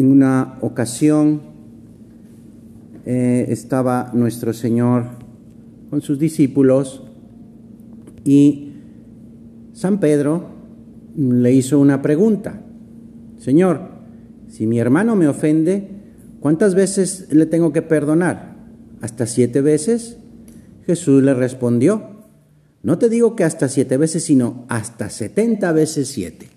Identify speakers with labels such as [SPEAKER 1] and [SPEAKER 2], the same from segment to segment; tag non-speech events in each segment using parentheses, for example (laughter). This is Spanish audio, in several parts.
[SPEAKER 1] En una ocasión eh, estaba nuestro Señor con sus discípulos y San Pedro le hizo una pregunta. Señor, si mi hermano me ofende, ¿cuántas veces le tengo que perdonar? ¿Hasta siete veces? Jesús le respondió, no te digo que hasta siete veces, sino hasta setenta veces siete.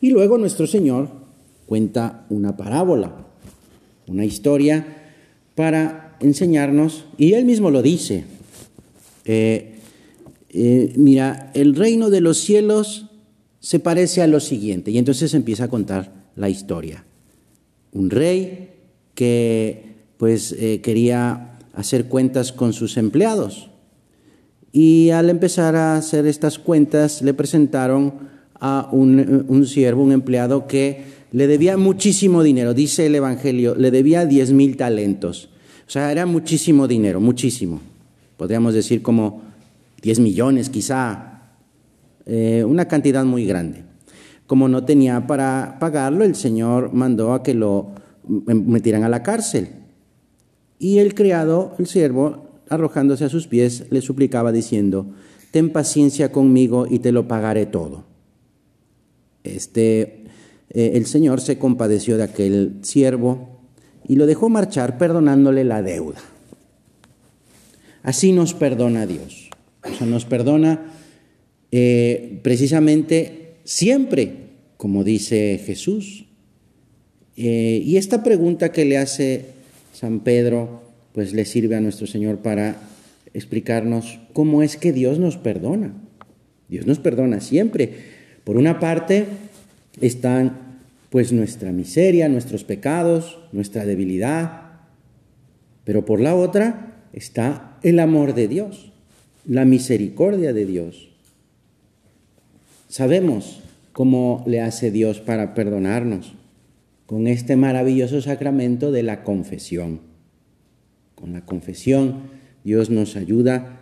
[SPEAKER 1] Y luego nuestro Señor cuenta una parábola, una historia para enseñarnos, y él mismo lo dice, eh, eh, mira, el reino de los cielos se parece a lo siguiente, y entonces empieza a contar la historia. Un rey que pues eh, quería hacer cuentas con sus empleados, y al empezar a hacer estas cuentas le presentaron a un, un siervo, un empleado que le debía muchísimo dinero, dice el Evangelio, le debía diez mil talentos. O sea, era muchísimo dinero, muchísimo. Podríamos decir como diez millones quizá, eh, una cantidad muy grande. Como no tenía para pagarlo, el Señor mandó a que lo metieran a la cárcel. Y el criado, el siervo, arrojándose a sus pies, le suplicaba diciendo, ten paciencia conmigo y te lo pagaré todo. Este eh, el Señor se compadeció de aquel siervo y lo dejó marchar perdonándole la deuda. Así nos perdona Dios. O sea, nos perdona eh, precisamente siempre, como dice Jesús. Eh, y esta pregunta que le hace San Pedro, pues le sirve a nuestro Señor para explicarnos cómo es que Dios nos perdona. Dios nos perdona siempre. Por una parte, están pues nuestra miseria, nuestros pecados, nuestra debilidad, pero por la otra está el amor de Dios, la misericordia de Dios. Sabemos cómo le hace Dios para perdonarnos con este maravilloso sacramento de la confesión. Con la confesión Dios nos ayuda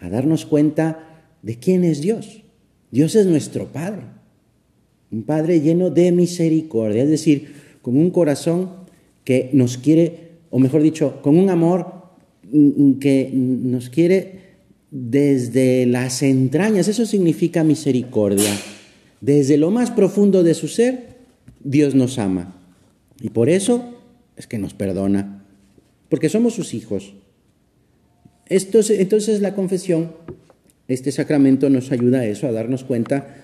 [SPEAKER 1] a darnos cuenta de quién es Dios. Dios es nuestro Padre un Padre lleno de misericordia, es decir, con un corazón que nos quiere, o mejor dicho, con un amor mm, mm, que nos quiere desde las entrañas, eso significa misericordia. Desde lo más profundo de su ser, Dios nos ama. Y por eso es que nos perdona, porque somos sus hijos. entonces la confesión, este sacramento nos ayuda a eso, a darnos cuenta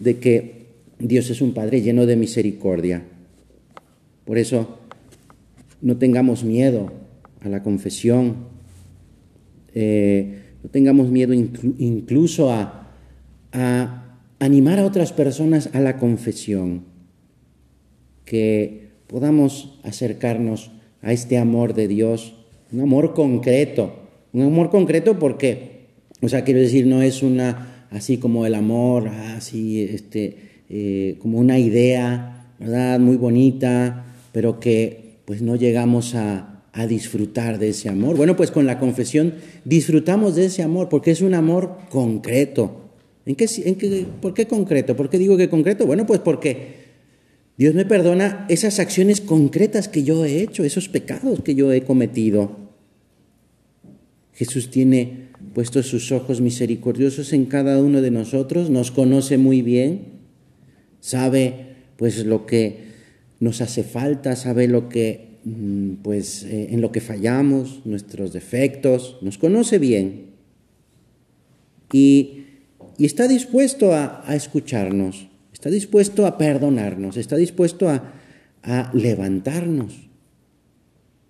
[SPEAKER 1] de que Dios es un Padre lleno de misericordia. Por eso, no tengamos miedo a la confesión, eh, no tengamos miedo incluso a, a animar a otras personas a la confesión, que podamos acercarnos a este amor de Dios, un amor concreto, un amor concreto porque, o sea, quiero decir, no es una así como el amor, así, este, eh, como una idea, ¿verdad? Muy bonita, pero que pues no llegamos a, disfrutar de ese amor. Bueno, pues con la confesión disfrutamos de ese amor porque es un amor concreto. ¿En qué, en qué, ¿Por qué concreto? ¿Por qué digo que concreto? Bueno, pues porque Dios me perdona esas acciones concretas que yo he hecho, esos pecados que yo he cometido. Jesús tiene puestos sus ojos misericordiosos en cada uno de nosotros, nos conoce muy bien sabe pues lo que nos hace falta, sabe lo que mm, pues eh, en lo que fallamos, nuestros defectos, nos conoce bien y, está dispuesto a, escucharnos, está dispuesto a perdonarnos, está dispuesto a, a levantarnos.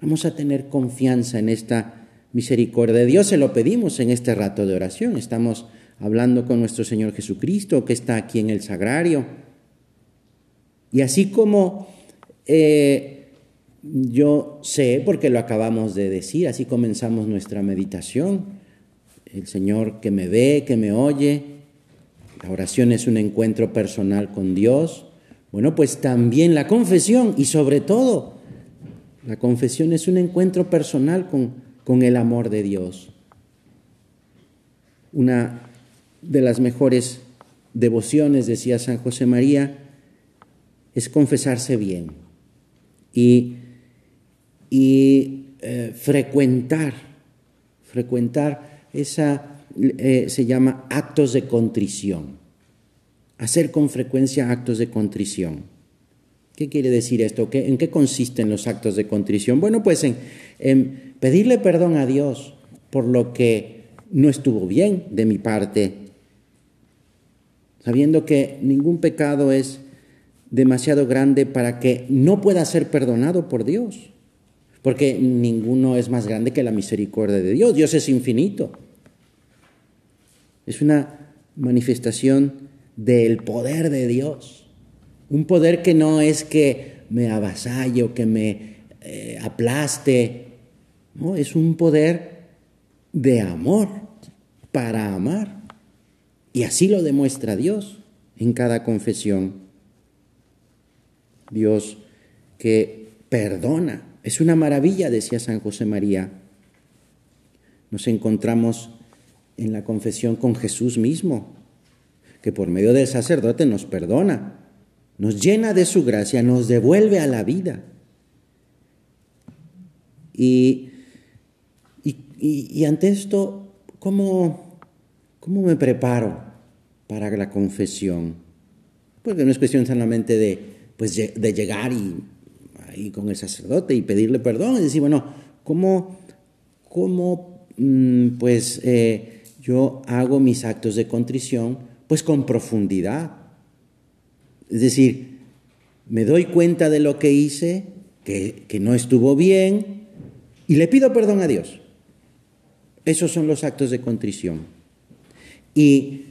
[SPEAKER 1] Vamos a tener confianza en esta misericordia de Dios, se lo pedimos en este rato de oración, estamos hablando con nuestro Señor Jesucristo que está aquí en el sagrario y así como eh, yo sé, porque lo acabamos de decir, así comenzamos nuestra meditación, el Señor que me ve, que me oye, la oración es un encuentro personal con Dios, bueno, pues también la confesión y sobre todo la confesión es un encuentro personal con, con el amor de Dios. Una de las mejores devociones, decía San José María, es confesarse bien. y, y eh, frecuentar, frecuentar esa, eh, se llama actos de contrición, hacer con frecuencia actos de contrición. ¿Qué quiere decir esto? ¿En qué consisten los actos de contrición? Bueno, pues en pedirle perdón a Dios por lo que no estuvo bien de mi parte, sabiendo que ningún pecado es demasiado grande para que no pueda ser perdonado por Dios, porque ninguno es más grande que la misericordia de Dios. Dios es infinito. Es una manifestación del poder de Dios, un poder que no es que me avasalle o que me eh, aplaste, no, es un poder de amor para amar. Y así lo demuestra Dios en cada confesión. Dios que perdona. Es una maravilla, decía San José María. Nos encontramos en la confesión con Jesús mismo, que por medio del sacerdote nos perdona, nos llena de su gracia, nos devuelve a la vida. Y, y, ante esto, ¿cómo, ¿cómo me preparo para la confesión? Porque no es cuestión solamente de, pues, de llegar y ahí con el sacerdote y pedirle perdón, y decir, bueno, ¿cómo, cómo mm, pues, eh, yo hago mis actos de contrición? Pues con profundidad. Es decir, me doy cuenta de lo que hice, que, que no estuvo bien, y le pido perdón a Dios. Esos son los actos de contrición. Y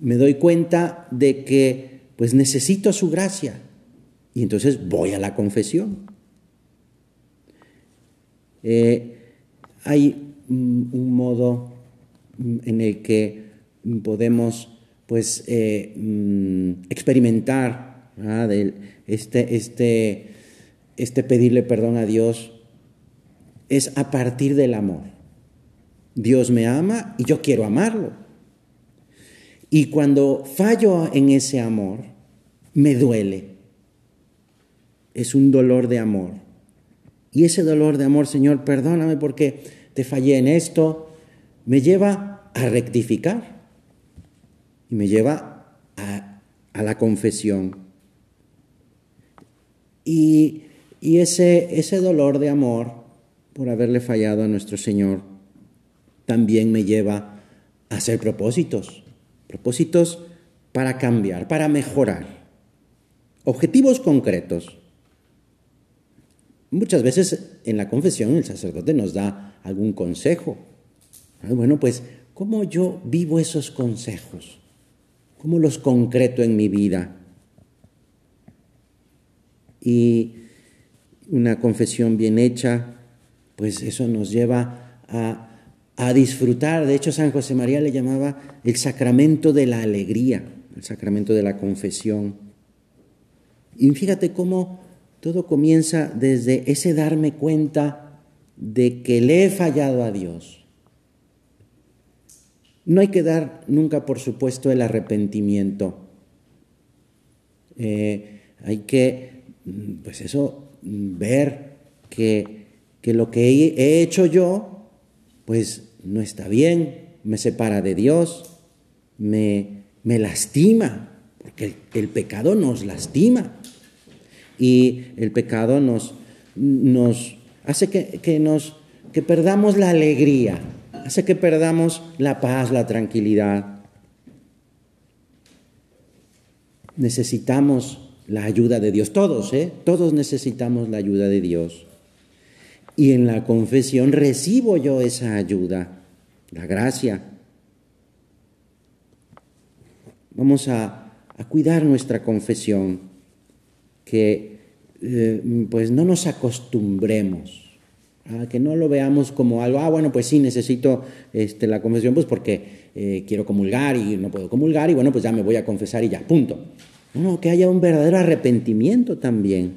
[SPEAKER 1] me doy cuenta de que pues necesito su gracia. Y entonces voy a la confesión. Eh, hay un modo en el que podemos pues eh, mm, experimentar este, este, este pedirle perdón a Dios es a partir del amor. Dios me ama y yo quiero amarlo. Y cuando fallo en ese amor, me duele. Es un dolor de amor. Y ese dolor de amor, Señor, perdóname porque te fallé en esto, me lleva a rectificar y me lleva a, la confesión. Y, y ese, ese dolor de amor por haberle fallado a nuestro Señor también me lleva a hacer propósitos, propósitos para cambiar, para mejorar, objetivos concretos. Muchas veces en la confesión el sacerdote nos da algún consejo. Bueno, pues, ¿cómo yo vivo esos consejos? ¿Cómo los concreto en mi vida? Y una confesión bien hecha, pues eso nos lleva a a disfrutar. De hecho, San José María le llamaba el sacramento de la alegría, el sacramento de la confesión. Y fíjate cómo todo comienza desde ese darme cuenta de que le he fallado a Dios. No hay que dar nunca, por supuesto, el arrepentimiento. Eh, hay que, pues eso, ver que, que lo que he hecho yo, pues no está bien, me separa de Dios, me, me lastima, porque el, pecado nos lastima. Y el pecado nos, nos hace que, que, nos, que perdamos la alegría, hace que perdamos la paz, la tranquilidad. Necesitamos la ayuda de Dios, todos, ¿eh? Todos necesitamos la ayuda de Dios. Y en la confesión recibo yo esa ayuda, la gracia. Vamos a, cuidar nuestra confesión, que eh, pues no nos acostumbremos, a que no lo veamos como algo, ah, bueno, pues sí, necesito este, la confesión, pues porque eh, quiero comulgar y no puedo comulgar, y bueno, pues ya me voy a confesar y ya, punto. No, que haya un verdadero arrepentimiento también.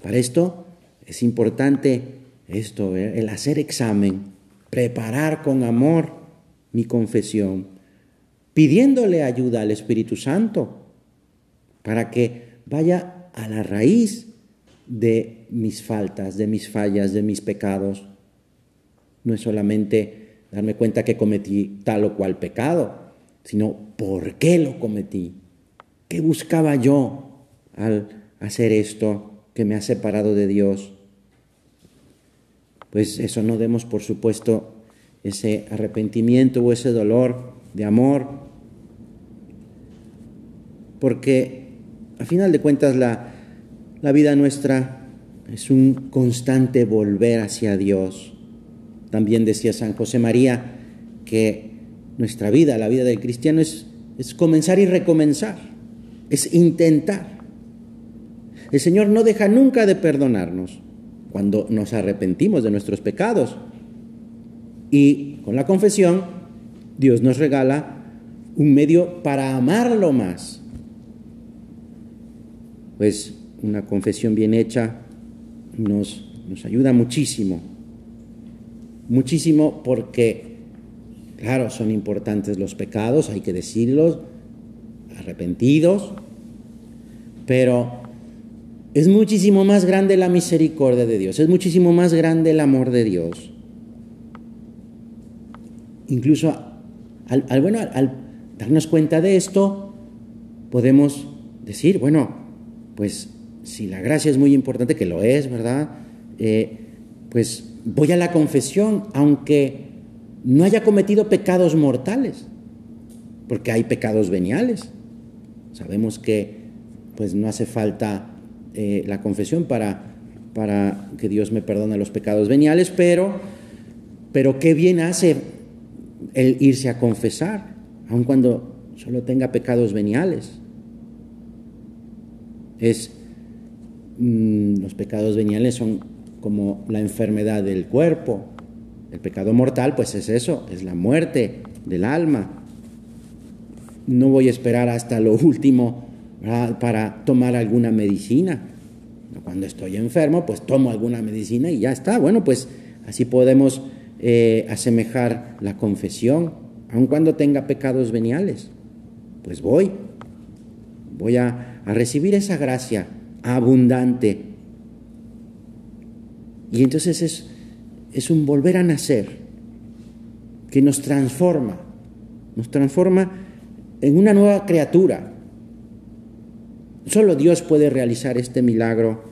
[SPEAKER 1] Para esto es importante esto, ¿eh? el hacer examen, preparar con amor mi confesión, pidiéndole ayuda al Espíritu Santo para que vaya a la raíz de mis faltas, de mis fallas, de mis pecados. No es solamente darme cuenta que cometí tal o cual pecado, sino por qué lo cometí. ¿Qué buscaba yo al hacer esto que me ha separado de Dios? Pues eso no demos, por supuesto, ese arrepentimiento o ese dolor de amor, porque a final de cuentas la, la vida nuestra es un constante volver hacia Dios. También decía San José María que nuestra vida, la vida del cristiano, es, es comenzar y recomenzar, es intentar. El Señor no deja nunca de perdonarnos cuando nos arrepentimos de nuestros pecados. Y con la confesión, Dios nos regala un medio para amarlo más. Pues una confesión bien hecha nos, nos ayuda muchísimo, muchísimo porque, claro, son importantes los pecados, hay que decirlos, arrepentidos, pero es muchísimo más grande la misericordia de Dios, es muchísimo más grande el amor de Dios. Incluso al, bueno, al darnos cuenta de esto, podemos decir, bueno, pues si la gracia es muy importante, que lo es, ¿verdad? Eh, pues voy a la confesión, aunque no haya cometido pecados mortales, porque hay pecados veniales. Sabemos que pues no hace falta eh, la confesión para, para que Dios me perdone los pecados veniales, pero, pero qué bien hace el irse a confesar, aun cuando solo tenga pecados veniales. Es Mm, los pecados veniales son como la enfermedad del cuerpo. El pecado mortal, pues es eso, es la muerte del alma. No voy a esperar hasta lo último para tomar alguna medicina. Cuando estoy enfermo, pues tomo alguna medicina y ya está. Bueno, pues así podemos eh, asemejar la confesión, aun cuando tenga pecados veniales. Pues voy, voy a recibir esa gracia abundante. Y entonces es, es un volver a nacer que nos transforma, nos transforma en una nueva criatura. Solo Dios puede realizar este milagro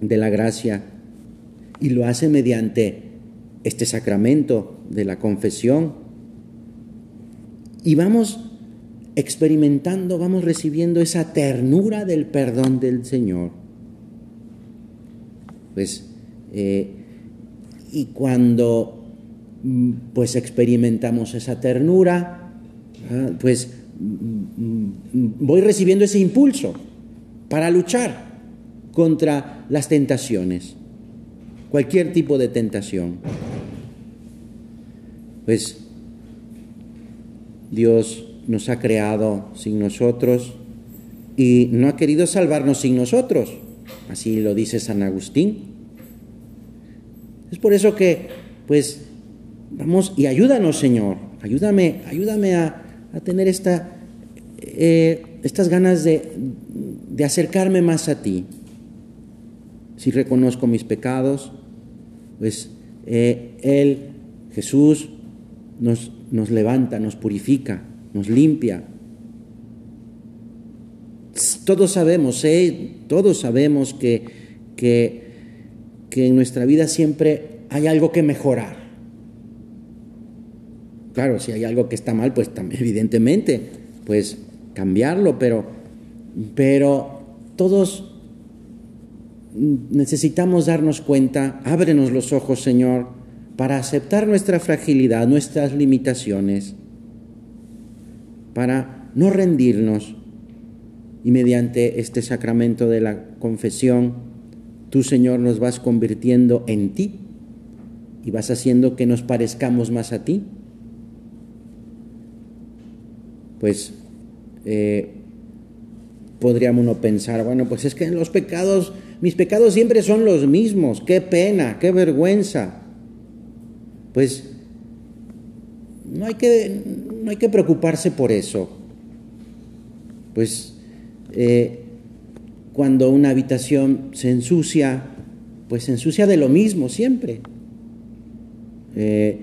[SPEAKER 1] de la gracia y lo hace mediante este sacramento de la confesión. Y vamos experimentando, vamos recibiendo esa ternura del perdón del Señor. Pues, eh, y cuando mm, pues experimentamos esa ternura, ah, pues mm, mm, voy recibiendo ese impulso para luchar contra las tentaciones, cualquier tipo de tentación. Pues Dios nos ha creado sin nosotros y no ha querido salvarnos sin nosotros. Así lo dice San Agustín. Es por eso que, pues, vamos y ayúdanos, Señor. Ayúdame, ayúdame a, tener esta, eh, estas ganas de, de acercarme más a ti. Si reconozco mis pecados, pues eh, Él, Jesús, nos, nos levanta, nos purifica nos limpia. Todos sabemos, ¿eh? todos sabemos que, que, que en nuestra vida siempre hay algo que mejorar. Claro, si hay algo que está mal, pues evidentemente, pues cambiarlo, pero, pero todos necesitamos darnos cuenta, ábrenos los ojos, Señor, para aceptar nuestra fragilidad, nuestras limitaciones para no rendirnos y mediante este sacramento de la confesión, tú Señor nos vas convirtiendo en ti y vas haciendo que nos parezcamos más a ti. Pues eh, podríamos uno pensar, bueno, pues es que los pecados, mis pecados siempre son los mismos, qué pena, qué vergüenza. Pues no hay que, no hay que preocuparse por eso. Pues eh, cuando una habitación se ensucia, pues se ensucia de lo mismo siempre. Eh,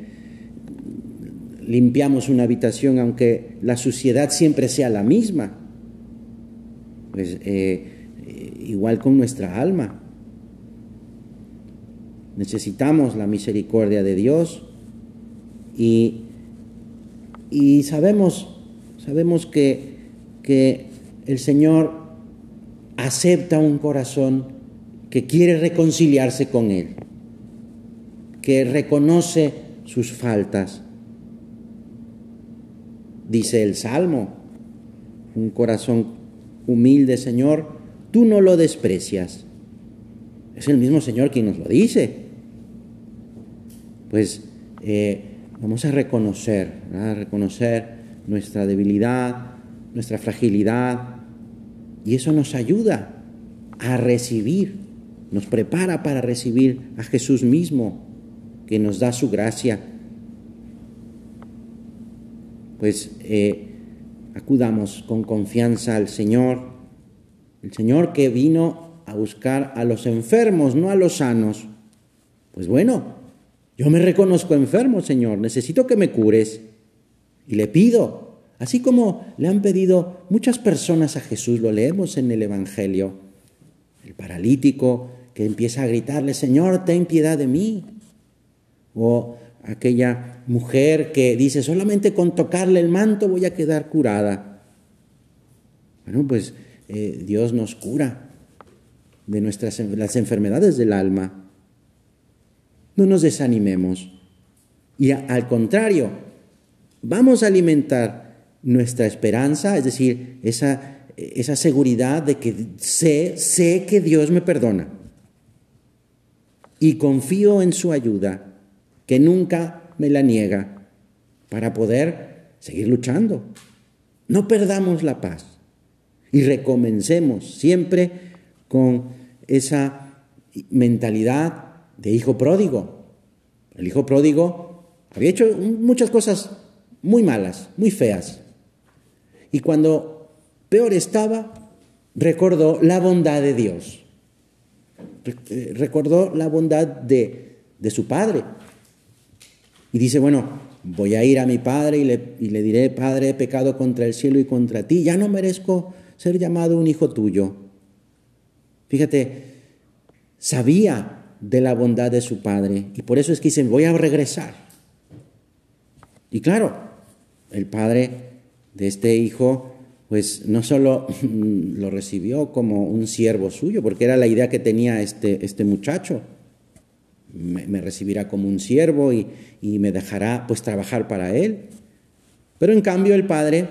[SPEAKER 1] limpiamos una habitación aunque la suciedad siempre sea la misma. Pues eh, igual con nuestra alma. Necesitamos la misericordia de Dios y, y sabemos, sabemos que, que el Señor acepta un corazón que quiere reconciliarse con Él, que reconoce sus faltas dice el Salmo, un corazón humilde, Señor, tú no lo desprecias. Es el mismo Señor quien nos lo dice. Pues eh, vamos a reconocer, a reconocer nuestra debilidad, nuestra fragilidad, y eso nos ayuda a recibir, nos prepara para recibir a Jesús mismo, que nos da su gracia. Pues eh, acudamos con confianza al Señor, el Señor que vino a buscar a los enfermos, no a los sanos. Pues bueno, yo me reconozco enfermo, Señor, necesito que me cures y le pido, así como le han pedido muchas personas a Jesús, lo leemos en el Evangelio, el paralítico que empieza a gritarle, Señor, ten piedad de mí, o aquella mujer que dice, solamente con tocarle el manto voy a quedar curada. Bueno, pues eh, Dios nos cura de nuestras las enfermedades del alma. No nos desanimemos. Y al contrario, vamos a alimentar nuestra esperanza, es decir, esa, esa seguridad de que sé, sé que Dios me perdona. Y confío en su ayuda que nunca me la niega, para poder seguir luchando. No perdamos la paz y recomencemos siempre con esa mentalidad de hijo pródigo. El hijo pródigo había hecho muchas cosas muy malas, muy feas. Y cuando peor estaba, recordó la bondad de Dios. Eh, recordó la bondad de, de su padre, y dice, bueno, voy a ir a mi padre y le, y le diré, Padre, he pecado contra el cielo y contra ti, ya no merezco ser llamado un hijo tuyo. Fíjate, sabía de la bondad de su padre y por eso es que dice, voy a regresar. Y claro, el padre de este hijo, pues no solo (laughs) lo recibió como un siervo suyo, porque era la idea que tenía este, este muchacho, me, recibirá como un siervo y, me dejará pues trabajar para él. Pero en cambio el padre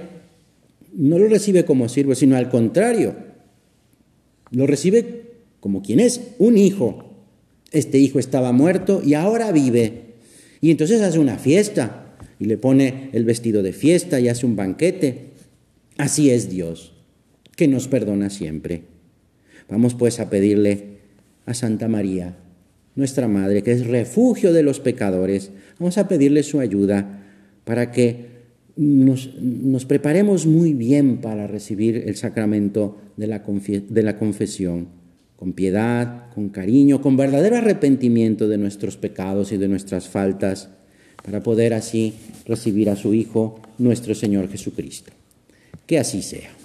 [SPEAKER 1] no lo recibe como siervo, sino al contrario, lo recibe como quien es, un hijo. Este hijo estaba muerto y ahora vive. Y entonces hace una fiesta y le pone el vestido de fiesta y hace un banquete. Así es Dios, que nos perdona siempre. Vamos pues a pedirle a Santa María nuestra Madre, que es refugio de los pecadores. Vamos a pedirle su ayuda para que nos, preparemos muy bien para recibir el sacramento de la, de la confesión, con piedad, con cariño, con verdadero arrepentimiento de nuestros pecados y de nuestras faltas, para poder así recibir a su Hijo, nuestro Señor Jesucristo. Que así sea.